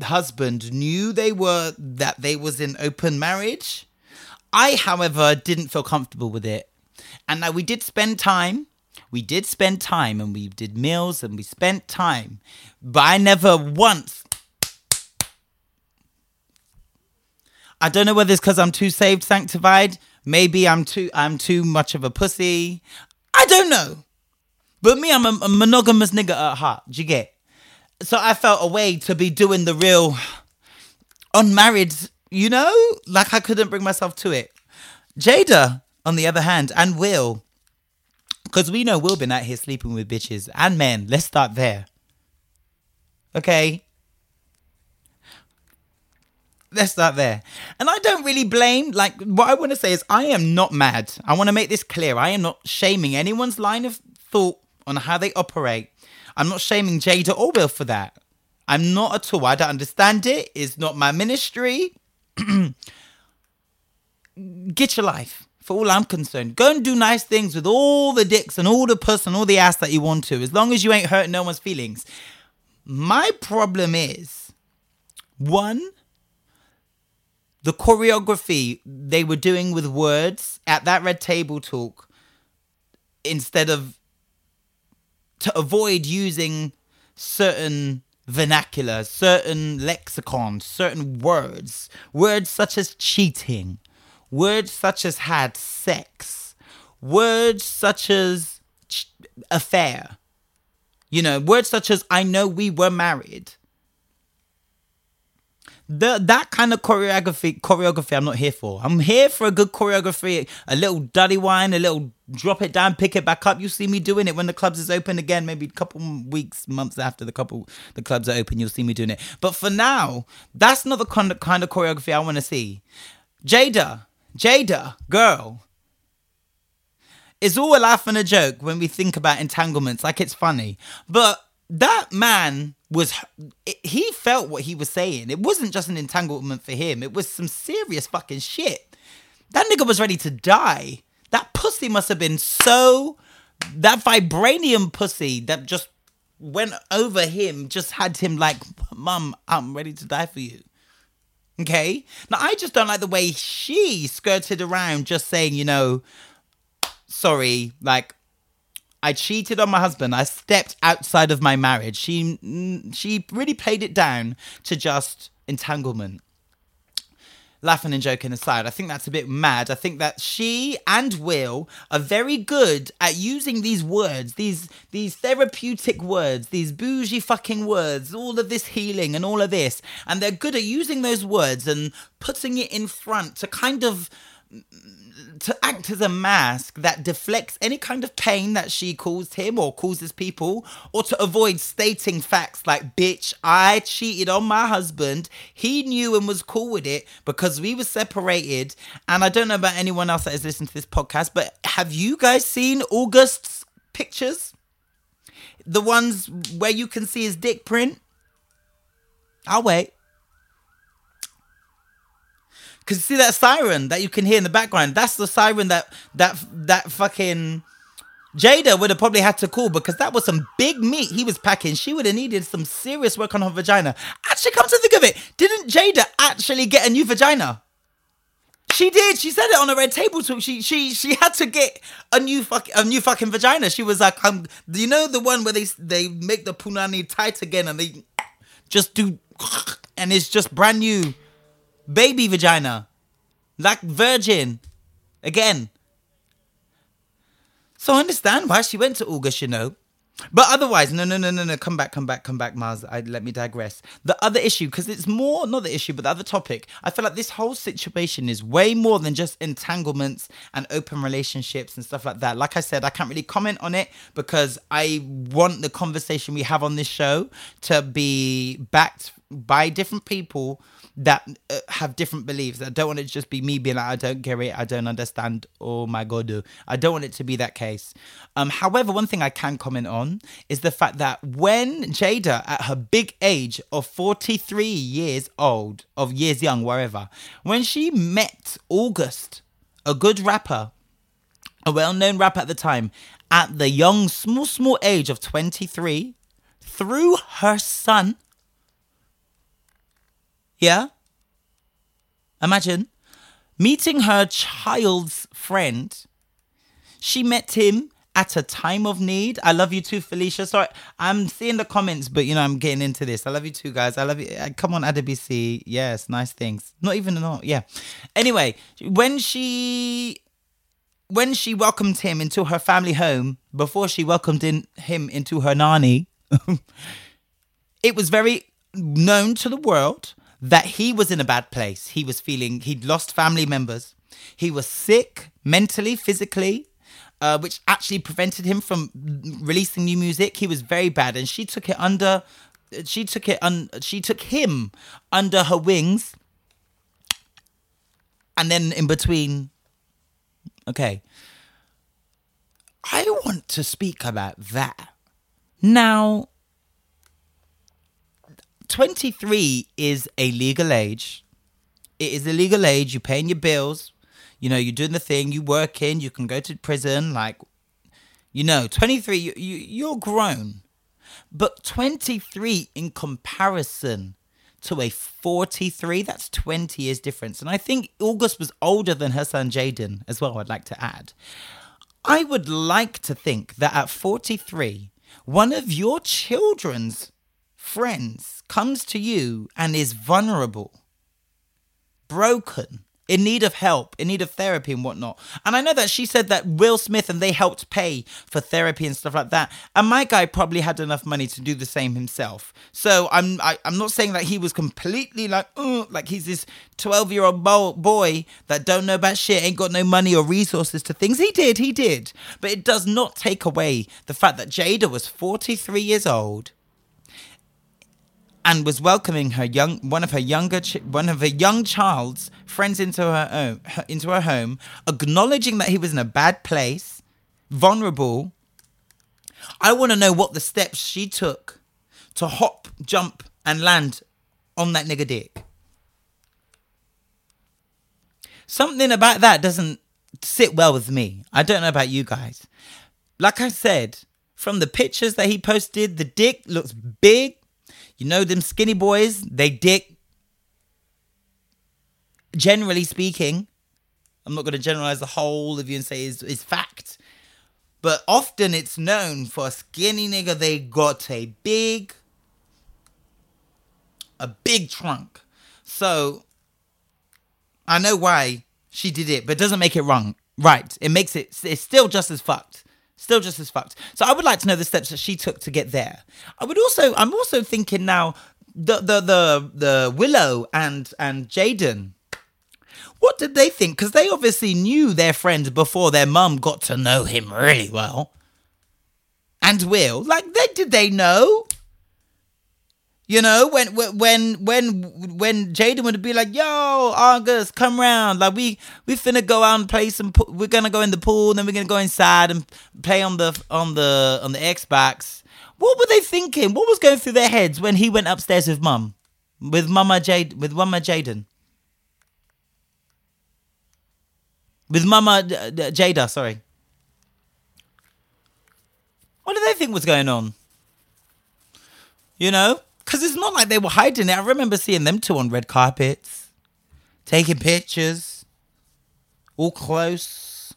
husband knew they were that they was in open marriage. I, however, didn't feel comfortable with it, and now we did spend time. We did spend time, and we did meals, and we spent time, but I never once. I don't know whether it's because I'm too saved, sanctified. Maybe I'm too I'm too much of a pussy. I don't know. But me, I'm a, a monogamous nigga at heart. Do you get? So I felt a way to be doing the real unmarried, you know? Like I couldn't bring myself to it. Jada, on the other hand, and Will, because we know we'll been out here sleeping with bitches and men. Let's start there. Okay? Let's start there. And I don't really blame, like, what I want to say is I am not mad. I want to make this clear. I am not shaming anyone's line of thought on how they operate. I'm not shaming Jada or Will for that. I'm not at all. I don't understand it. It's not my ministry. Get your life. For all I'm concerned, go and do nice things with all the dicks and all the puss and all the ass that you want to, as long as you ain't hurting no one's feelings. My problem is one, the choreography they were doing with words at that red table talk instead of to avoid using certain vernacular, certain lexicons, certain words, words such as cheating, words such as had sex, words such as affair, you know, words such as I know we were married the that kind of choreography choreography I'm not here for. I'm here for a good choreography, a little dutty wine, a little drop it down, pick it back up. You see me doing it when the clubs is open again, maybe a couple weeks, months after the couple the clubs are open, you'll see me doing it. But for now, that's not the kind of, kind of choreography I want to see. Jada, Jada, girl. It's all a laugh and a joke when we think about entanglements, like it's funny. But that man was he felt what he was saying. It wasn't just an entanglement for him. It was some serious fucking shit. That nigga was ready to die. That pussy must have been so that vibranium pussy that just went over him just had him like, "Mum, I'm ready to die for you." Okay? Now I just don't like the way she skirted around just saying, you know, sorry, like I cheated on my husband. I stepped outside of my marriage. She she really played it down to just entanglement. Laughing and joking aside, I think that's a bit mad. I think that she and Will are very good at using these words, these these therapeutic words, these bougie fucking words, all of this healing and all of this, and they're good at using those words and putting it in front to kind of to act as a mask that deflects any kind of pain that she caused him or causes people, or to avoid stating facts like, bitch, I cheated on my husband. He knew and was cool with it because we were separated. And I don't know about anyone else that is listening to this podcast, but have you guys seen August's pictures? The ones where you can see his dick print? I'll wait. Cause see that siren that you can hear in the background? That's the siren that that that fucking Jada would have probably had to call because that was some big meat he was packing. She would have needed some serious work on her vagina. Actually, come to think of it, didn't Jada actually get a new vagina? She did. She said it on a red table talk. She she she had to get a new fuck a new fucking vagina. She was like, um, you know the one where they they make the punani tight again and they just do, and it's just brand new baby vagina, like virgin, again. So I understand why she went to August, you know. But otherwise, no, no, no, no, no. Come back, come back, come back, Mars. I, let me digress. The other issue, because it's more not the issue, but the other topic. I feel like this whole situation is way more than just entanglements and open relationships and stuff like that. Like I said, I can't really comment on it because I want the conversation we have on this show to be backed by different people that uh, have different beliefs. I don't want it to just be me being like, I don't get it, I don't understand. Oh my god, I don't want it to be that case. Um, however, one thing I can comment on is the fact that when Jada, at her big age of forty three years old, of years young, wherever, when she met August, a good rapper, a well known rapper at the time, at the young, small, small age of 23 through her son. Yeah? Imagine meeting her child's friend. She met him at a time of need. I love you too, Felicia. Sorry, I'm seeing the comments, but you know, I'm getting into this. I love you too, guys. I love you. Uh, come on, Adabc. Yes, nice things. Not even not. Yeah. Anyway, when she when she welcomed him into her family home, before she welcomed in, him into her nanny, it was very known to the world that he was in a bad place. He was feeling he'd lost family members. He was sick mentally, physically uh, which actually prevented him from releasing new music. He was very bad, and she took it under. She took it un. She took him under her wings, and then in between. Okay. I want to speak about that. Now, 23 is a legal age. It is a legal age. You're paying your bills you know, you're doing the thing, you work in, you can go to prison, like, you know, 23, you, you, you're grown. But 23 in comparison to a 43, that's 20 years difference. And I think August was older than her son Jaden as well, I'd like to add. I would like to think that at 43, one of your children's friends comes to you and is vulnerable, broken, in need of help, in need of therapy and whatnot. And I know that she said that Will Smith and they helped pay for therapy and stuff like that. And my guy probably had enough money to do the same himself. So I'm I, am i am not saying that he was completely like like he's this 12 year old boy that don't know about shit, ain't got no money or resources to things. He did, he did. But it does not take away the fact that Jada was 43 years old and was welcoming her young one of her younger ch- one of her young child's friends into her uh, home into her home acknowledging that he was in a bad place vulnerable. I want to know what the steps she took to hop jump and land on that nigga dick. Something about that doesn't sit well with me. I don't know about you guys. Like i said from the pictures that he posted the dick looks big you know them skinny boys, they dick. Generally speaking, I'm not going to generalize the whole of you and say is is fact, but often it's known for a skinny nigga they got a big, a big trunk. So I know why she did it, but it doesn't make it wrong. Right? It makes it. It's still just as fucked. Still just as fucked. So I would like to know the steps that she took to get there. I would also I'm also thinking now the the the the Willow and and Jaden. What did they think? Because they obviously knew their friend before their mum got to know him really well. And Will, like, they did they know? You know, when when when when Jaden would be like, "Yo, August, come round. Like we we finna go out and play some. We're gonna go in the pool, then we're gonna go inside and play on the on the on the Xbox." What were they thinking? What was going through their heads when he went upstairs with mum, with Mama Jade, with Mama Jaden, with Mama uh, uh, Jada? Sorry. What do they think was going on? You know. Because it's not like they were hiding it. I remember seeing them two on red carpets, taking pictures, all close,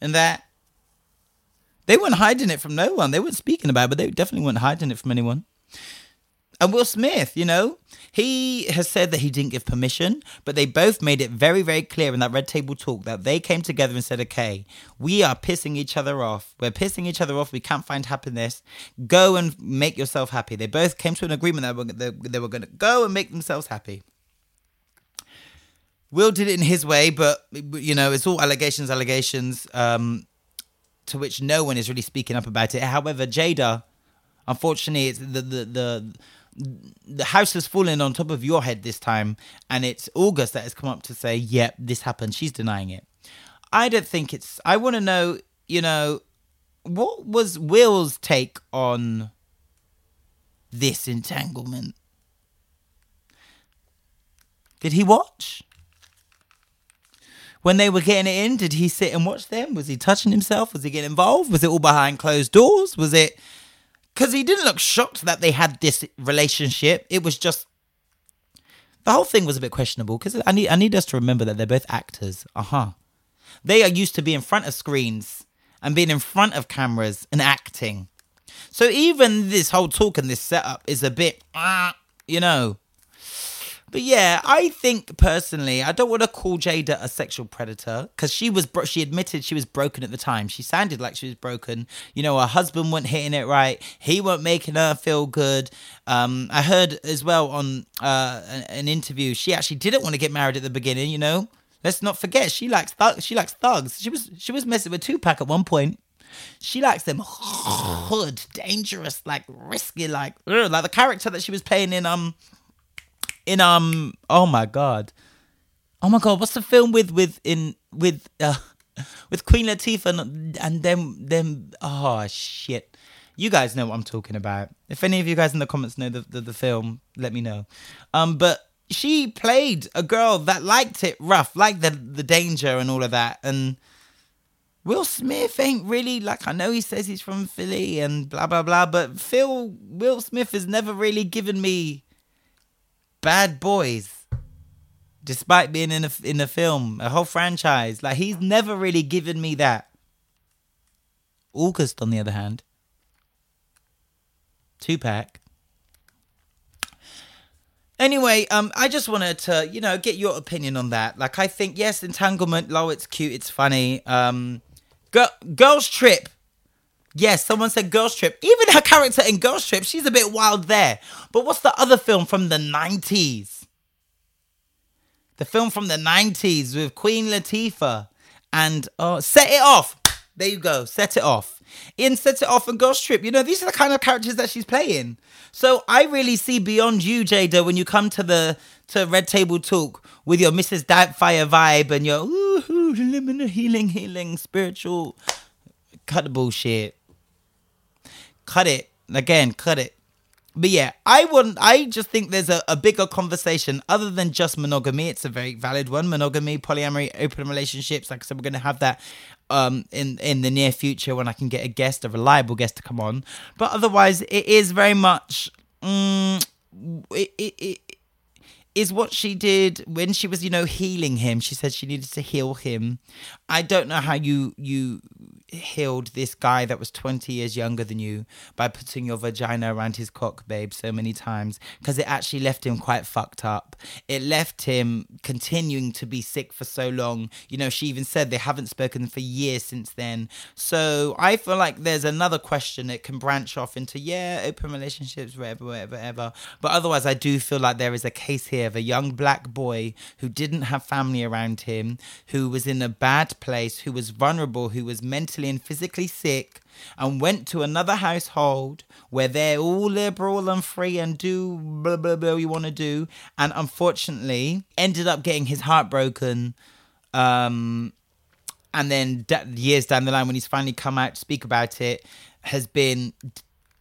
and that. They weren't hiding it from no one. They weren't speaking about it, but they definitely weren't hiding it from anyone. And Will Smith, you know, he has said that he didn't give permission, but they both made it very, very clear in that red table talk that they came together and said, okay, we are pissing each other off. We're pissing each other off. We can't find happiness. Go and make yourself happy. They both came to an agreement that they were going to go and make themselves happy. Will did it in his way, but, you know, it's all allegations, allegations, um, to which no one is really speaking up about it. However, Jada, unfortunately, it's the, the, the, the house has fallen on top of your head this time, and it's August that has come up to say, "Yep, this happened." She's denying it. I don't think it's. I want to know, you know, what was Will's take on this entanglement? Did he watch? when they were getting it in, did he sit and watch them? Was he touching himself? Was he getting involved? Was it all behind closed doors? Was it because he didn't look shocked that they had this relationship? It was just the whole thing was a bit questionable because I need I need us to remember that they're both actors. Uh huh. They are used to being in front of screens and being in front of cameras and acting. So even this whole talk and this setup is a bit, uh, you know, but yeah, I think personally, I don't want to call Jada a sexual predator because she was bro- she admitted she was broken at the time. She sounded like she was broken. You know, her husband wasn't hitting it right. He wasn't making her feel good. Um, I heard as well on uh, an, an interview she actually didn't want to get married at the beginning. You know, let's not forget she likes thug- she likes thugs. She was she was messing with Tupac at one point. She likes them hood, dangerous, like risky, like ugh, like the character that she was playing in um in um oh my god. Oh my god what's the film with with in with uh with queen latifah and, and them them oh shit. You guys know what i'm talking about. If any of you guys in the comments know the, the, the film let me know. Um but she played a girl that liked it rough liked the the danger and all of that and Will Smith ain't really like I know he says he's from Philly and blah blah blah, but Phil Will Smith has never really given me Bad Boys, despite being in a in a film, a whole franchise, like he's never really given me that. August, on the other hand, Tupac. Anyway, um, I just wanted to, you know, get your opinion on that. Like, I think yes, entanglement. Low, it's cute, it's funny. Um, girl, girls trip Yes, someone said Girls Trip. Even her character in Girls Trip, she's a bit wild there. But what's the other film from the 90s? The film from the 90s with Queen Latifah and uh, Set It Off. There you go, Set It Off. In Set It Off and Girls Trip, you know, these are the kind of characters that she's playing. So I really see beyond you, Jada, when you come to the to Red Table Talk with your Mrs. Doubtfire vibe and your ooh, ooh, healing, healing, spiritual. Cut the bullshit cut it again, cut it. But yeah, I wouldn't. I just think there's a, a bigger conversation other than just monogamy. It's a very valid one. Monogamy, polyamory, open relationships. Like I said, we're going to have that um in in the near future when I can get a guest, a reliable guest to come on. But otherwise, it is very much. Um, it, it, it is what she did when she was you know healing him she said she needed to heal him i don't know how you you healed this guy that was 20 years younger than you by putting your vagina around his cock, babe, so many times because it actually left him quite fucked up. It left him continuing to be sick for so long. You know, she even said they haven't spoken for years since then. So I feel like there's another question that can branch off into, yeah, open relationships, whatever, whatever, whatever. But otherwise, I do feel like there is a case here of a young black boy who didn't have family around him, who was in a bad place, who was vulnerable, who was mentally mentally and physically sick and went to another household where they're all liberal and free and do blah blah blah you want to do and unfortunately ended up getting his heart broken um and then years down the line when he's finally come out to speak about it has been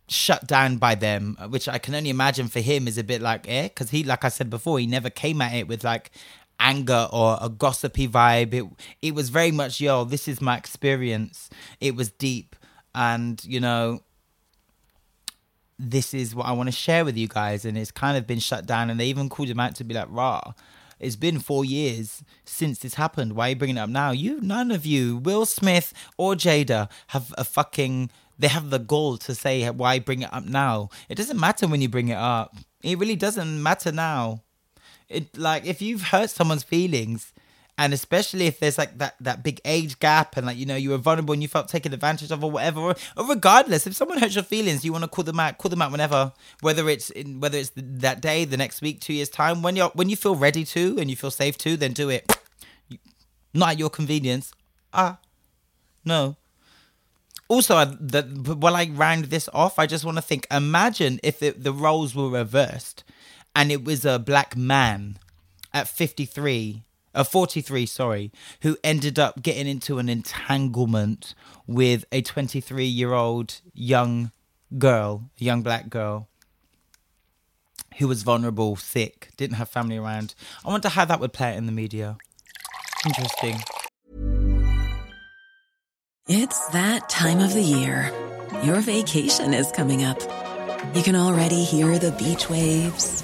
shut down by them which i can only imagine for him is a bit like eh? Because he like i said before he never came at it with like anger or a gossipy vibe. It it was very much yo, this is my experience. It was deep and you know this is what I want to share with you guys and it's kind of been shut down and they even called him out to be like raw. It's been four years since this happened. Why are you bringing it up now? You, none of you, Will Smith or Jada, have a fucking. They have the goal to say why bring it up now. It doesn't matter when you bring it up. It really doesn't matter now. It like if you've hurt someone's feelings, and especially if there's like that that big age gap and like you know you were vulnerable and you felt taken advantage of or whatever or, regardless if someone hurts your feelings you want to call them out call them out whenever whether it's in whether it's that day the next week two years time when you're when you feel ready to and you feel safe to then do it. Not at your convenience. Ah no. Also the, while i round this off i just want to think imagine if it, the roles were reversed and it was a black man at 53 uh, 43 sorry who ended up getting into an entanglement with a 23 year old young girl young black girl who was vulnerable sick didn't have family around i wonder how that would play out in the media Interesting. It's that time of the year. Your vacation is coming up. You can already hear the beach waves,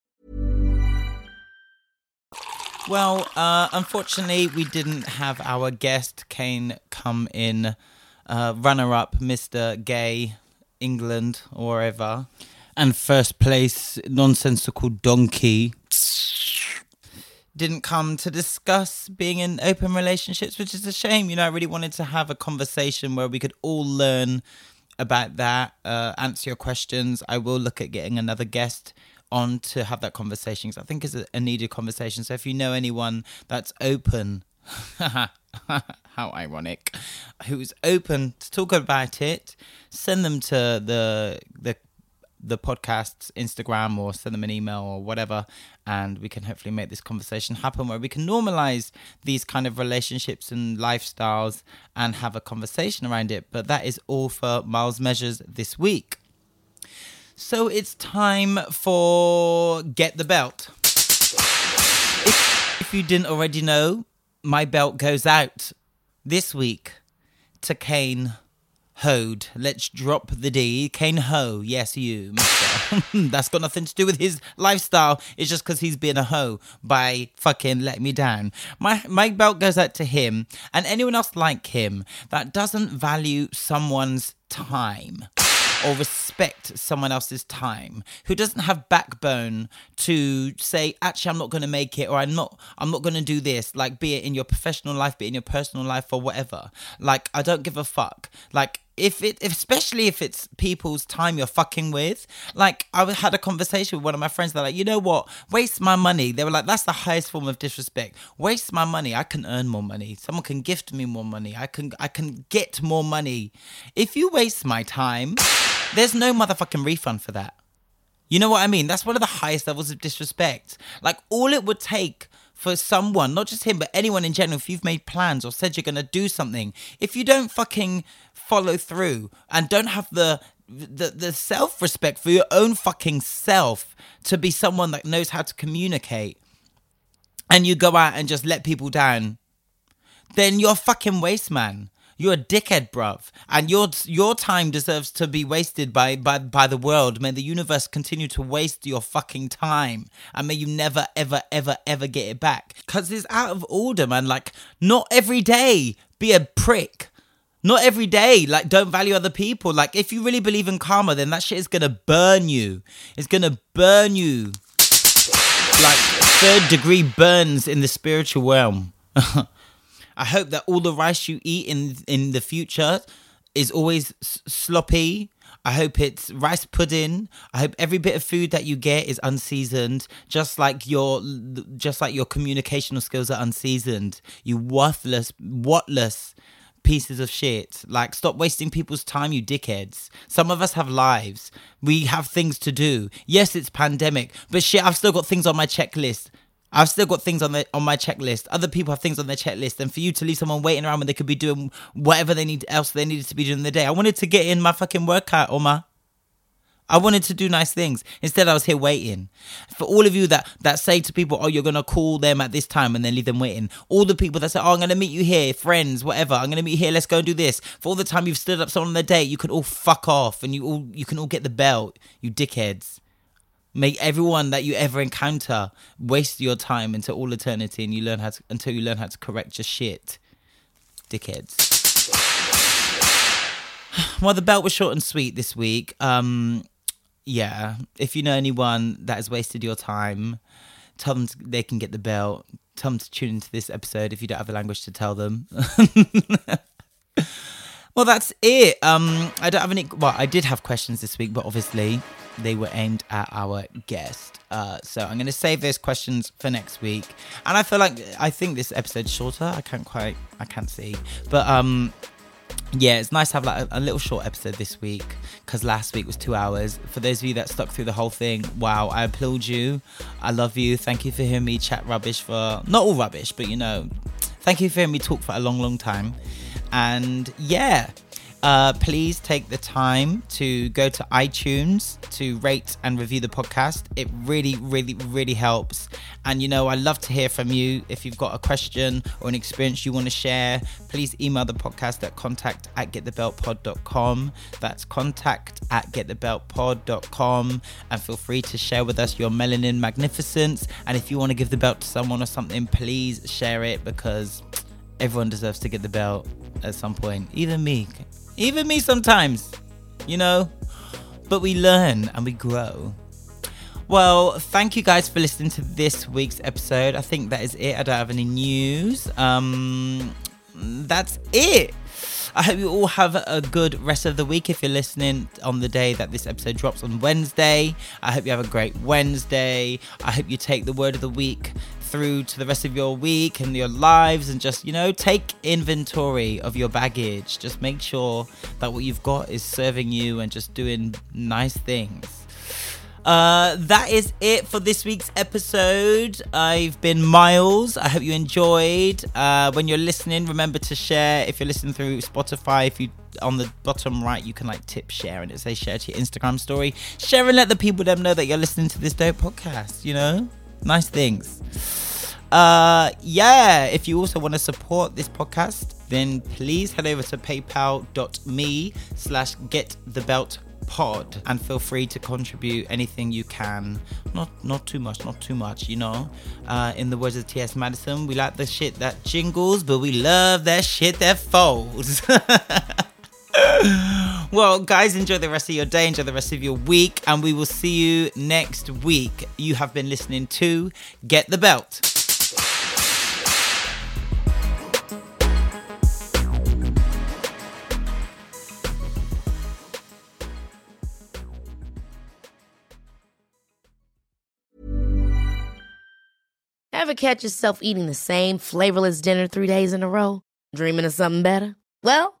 Well, uh, unfortunately, we didn't have our guest Kane come in, uh, runner-up, Mr. Gay, England or wherever, and first place, nonsensical donkey. Didn't come to discuss being in open relationships, which is a shame. You know, I really wanted to have a conversation where we could all learn about that, uh, answer your questions. I will look at getting another guest on to have that conversation because I think it's a, needed conversation. So if you know anyone that's open, how ironic, who's open to talk about it, send them to the the the podcast's Instagram or send them an email or whatever, and we can hopefully make this conversation happen where we can normalize these kind of relationships and lifestyles and have a conversation around it. But that is all for Miles Measures this week. So it's time for Get the Belt. If, if you didn't already know, my belt goes out this week to Kane Hode. Let's drop the D. Kane Ho. Yes, you. That's got nothing to do with his lifestyle. It's just because he's been a hoe by fucking letting me down. My, my belt goes out to him and anyone else like him that doesn't value someone's time or respect someone else's time who doesn't have backbone to say actually i'm not going to make it or i'm not i'm not going to do this like be it in your professional life be it in your personal life or whatever. Like i don't give a fuck. Like if it especially if it's people's time you're fucking with. Like i had a conversation with one of my friends they're like you know what? Waste my money. They were like that's the highest form of disrespect. Waste my money. I can earn more money. Someone can gift me more money. I can i can get more money. If you waste my time there's no motherfucking refund for that you know what I mean? That's one of the highest levels of disrespect. Like, all it would take for someone, not just him, but anyone in general, if you've made plans or said you're going to do something, if you don't fucking follow through and don't have the the, the self respect for your own fucking self to be someone that knows how to communicate and you go out and just let people down, then you're a fucking waste man. You're a dickhead, bruv, and your your time deserves to be wasted by by by the world. May the universe continue to waste your fucking time, and may you never ever ever ever get it back. Cause it's out of order, man. Like not every day be a prick. Not every day. Like don't value other people. Like if you really believe in karma, then that shit is gonna burn you. It's gonna burn you. Like third degree burns in the spiritual realm. I hope that all the rice you eat in in the future is always s- sloppy. I hope it's rice pudding. I hope every bit of food that you get is unseasoned, just like your just like your communicational skills are unseasoned. You worthless, whatless pieces of shit. Like stop wasting people's time, you dickheads. Some of us have lives. We have things to do. Yes, it's pandemic, but shit, I've still got things on my checklist. I've still got things on the on my checklist. Other people have things on their checklist, and for you to leave someone waiting around when they could be doing whatever they need else they needed to be doing in the day. I wanted to get in my fucking workout, Omar. I wanted to do nice things. Instead, I was here waiting. For all of you that that say to people, "Oh, you're gonna call them at this time," and then leave them waiting. All the people that say, "Oh, I'm gonna meet you here, friends, whatever. I'm gonna meet you here. Let's go and do this." For all the time you've stood up someone on the date, you can all fuck off, and you all you can all get the belt. You dickheads. Make everyone that you ever encounter waste your time into all eternity, and you learn how to until you learn how to correct your shit, dickheads. Well, the belt was short and sweet this week. Um, yeah, if you know anyone that has wasted your time, tell them to, they can get the belt. Tell them to tune into this episode if you don't have the language to tell them. well, that's it. Um, I don't have any. Well, I did have questions this week, but obviously they were aimed at our guest. Uh, so I'm going to save those questions for next week. And I feel like I think this episode's shorter. I can't quite. I can't see, but um, yeah, it's nice to have like a, a little short episode this week because last week was two hours. For those of you that stuck through the whole thing, wow, I applaud you. I love you. Thank you for hearing me chat rubbish for not all rubbish, but you know, thank you for hearing me talk for a long, long time. And yeah, uh, please take the time to go to iTunes to rate and review the podcast. It really, really, really helps. And you know, I love to hear from you. If you've got a question or an experience you want to share, please email the podcast at contact at getthebeltpod.com. That's contact at getthebeltpod.com. And feel free to share with us your melanin magnificence. And if you want to give the belt to someone or something, please share it because everyone deserves to get the belt at some point. Even me. Even me sometimes, you know? But we learn and we grow. Well, thank you guys for listening to this week's episode. I think that is it. I don't have any news. Um, that's it. I hope you all have a good rest of the week if you're listening on the day that this episode drops on Wednesday. I hope you have a great Wednesday. I hope you take the word of the week through to the rest of your week and your lives and just, you know, take inventory of your baggage. Just make sure that what you've got is serving you and just doing nice things. Uh, that is it for this week's episode. I've been Miles. I hope you enjoyed. Uh, when you're listening, remember to share. If you're listening through Spotify, if you on the bottom right, you can like tip share and it says share to your Instagram story. Share and let the people them know that you're listening to this dope podcast. You know, nice things. Uh, yeah. If you also want to support this podcast, then please head over to paypal.me slash get the belt pod and feel free to contribute anything you can not not too much not too much you know uh, in the words of ts madison we like the shit that jingles but we love that shit that folds well guys enjoy the rest of your day enjoy the rest of your week and we will see you next week you have been listening to get the belt Ever catch yourself eating the same flavorless dinner three days in a row? Dreaming of something better? Well,